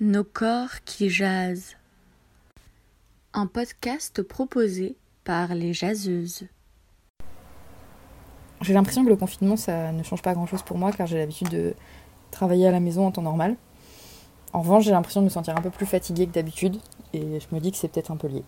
Nos corps qui jasent. Un podcast proposé par les jaseuses. J'ai l'impression que le confinement, ça ne change pas grand-chose pour moi car j'ai l'habitude de travailler à la maison en temps normal. En revanche, j'ai l'impression de me sentir un peu plus fatiguée que d'habitude et je me dis que c'est peut-être un peu lié.